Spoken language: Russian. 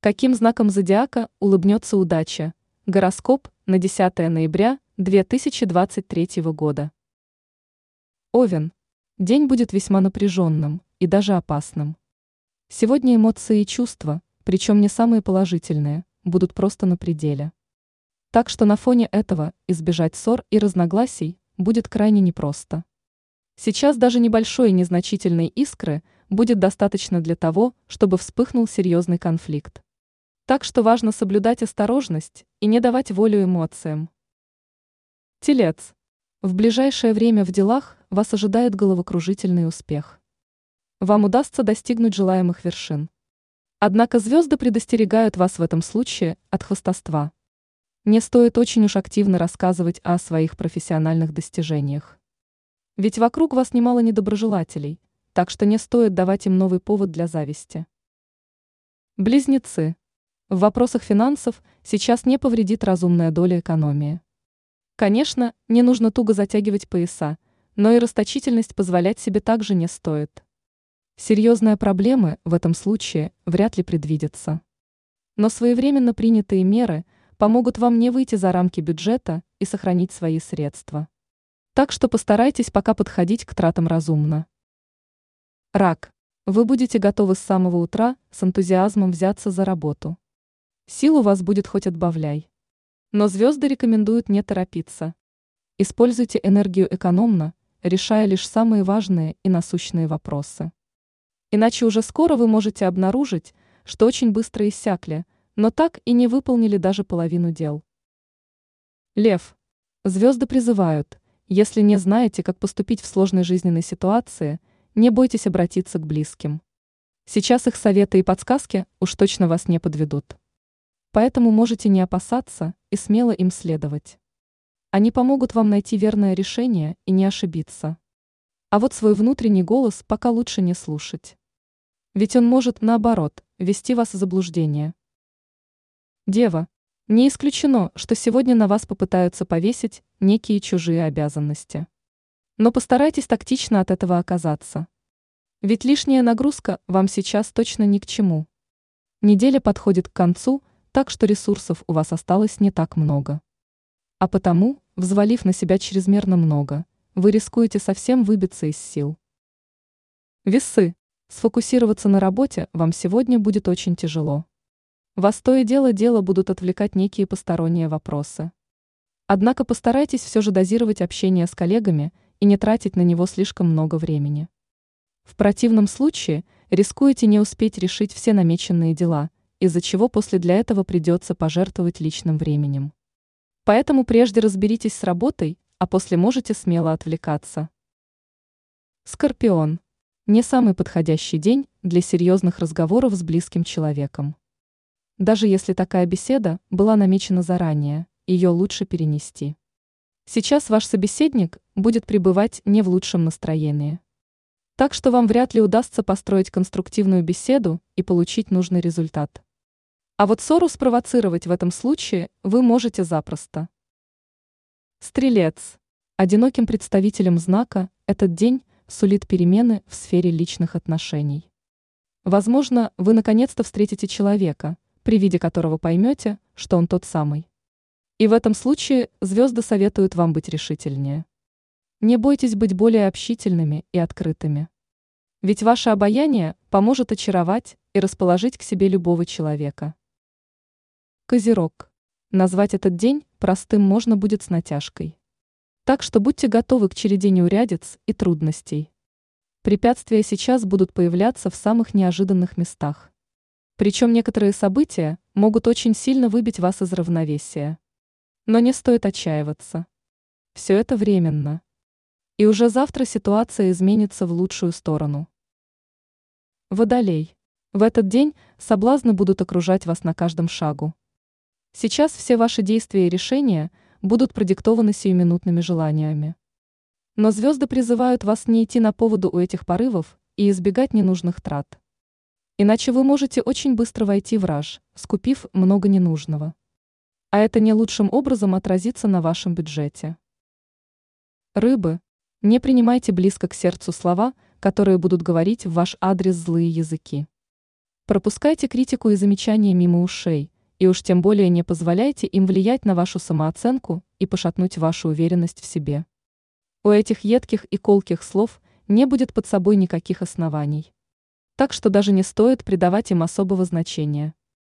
Каким знаком зодиака улыбнется удача? Гороскоп на 10 ноября 2023 года. Овен. День будет весьма напряженным и даже опасным. Сегодня эмоции и чувства, причем не самые положительные, будут просто на пределе. Так что на фоне этого избежать ссор и разногласий будет крайне непросто. Сейчас даже небольшой и незначительной искры будет достаточно для того, чтобы вспыхнул серьезный конфликт. Так что важно соблюдать осторожность и не давать волю эмоциям. Телец. В ближайшее время в делах вас ожидает головокружительный успех. Вам удастся достигнуть желаемых вершин. Однако звезды предостерегают вас в этом случае от хвастовства. Не стоит очень уж активно рассказывать о своих профессиональных достижениях. Ведь вокруг вас немало недоброжелателей, так что не стоит давать им новый повод для зависти. Близнецы. В вопросах финансов сейчас не повредит разумная доля экономии. Конечно, не нужно туго затягивать пояса, но и расточительность позволять себе также не стоит. Серьезные проблемы в этом случае вряд ли предвидятся. Но своевременно принятые меры помогут вам не выйти за рамки бюджета и сохранить свои средства. Так что постарайтесь пока подходить к тратам разумно. Рак. Вы будете готовы с самого утра с энтузиазмом взяться за работу. Сил у вас будет хоть отбавляй. Но звезды рекомендуют не торопиться. Используйте энергию экономно, решая лишь самые важные и насущные вопросы. Иначе уже скоро вы можете обнаружить, что очень быстро иссякли, но так и не выполнили даже половину дел. Лев. Звезды призывают, если не знаете, как поступить в сложной жизненной ситуации, не бойтесь обратиться к близким. Сейчас их советы и подсказки уж точно вас не подведут. Поэтому можете не опасаться и смело им следовать. Они помогут вам найти верное решение и не ошибиться. А вот свой внутренний голос пока лучше не слушать. Ведь он может, наоборот, ввести вас в заблуждение. Дева, не исключено, что сегодня на вас попытаются повесить некие чужие обязанности. Но постарайтесь тактично от этого оказаться. Ведь лишняя нагрузка вам сейчас точно ни к чему. Неделя подходит к концу, так что ресурсов у вас осталось не так много. А потому, взвалив на себя чрезмерно много, вы рискуете совсем выбиться из сил. Весы. Сфокусироваться на работе вам сегодня будет очень тяжело. Вас то и дело дело будут отвлекать некие посторонние вопросы. Однако постарайтесь все же дозировать общение с коллегами и не тратить на него слишком много времени. В противном случае рискуете не успеть решить все намеченные дела – из-за чего после для этого придется пожертвовать личным временем. Поэтому прежде разберитесь с работой, а после можете смело отвлекаться. Скорпион. Не самый подходящий день для серьезных разговоров с близким человеком. Даже если такая беседа была намечена заранее, ее лучше перенести. Сейчас ваш собеседник будет пребывать не в лучшем настроении. Так что вам вряд ли удастся построить конструктивную беседу и получить нужный результат. А вот ссору спровоцировать в этом случае вы можете запросто. Стрелец. Одиноким представителем знака этот день сулит перемены в сфере личных отношений. Возможно, вы наконец-то встретите человека, при виде которого поймете, что он тот самый. И в этом случае звезды советуют вам быть решительнее. Не бойтесь быть более общительными и открытыми. Ведь ваше обаяние поможет очаровать и расположить к себе любого человека. Козерог. Назвать этот день простым можно будет с натяжкой. Так что будьте готовы к череде неурядиц и трудностей. Препятствия сейчас будут появляться в самых неожиданных местах. Причем некоторые события могут очень сильно выбить вас из равновесия. Но не стоит отчаиваться. Все это временно. И уже завтра ситуация изменится в лучшую сторону. Водолей. В этот день соблазны будут окружать вас на каждом шагу. Сейчас все ваши действия и решения будут продиктованы сиюминутными желаниями. Но звезды призывают вас не идти на поводу у этих порывов и избегать ненужных трат. Иначе вы можете очень быстро войти в раж, скупив много ненужного. А это не лучшим образом отразится на вашем бюджете. Рыбы, не принимайте близко к сердцу слова, которые будут говорить в ваш адрес злые языки. Пропускайте критику и замечания мимо ушей, и уж тем более не позволяйте им влиять на вашу самооценку и пошатнуть вашу уверенность в себе. У этих едких и колких слов не будет под собой никаких оснований. Так что даже не стоит придавать им особого значения.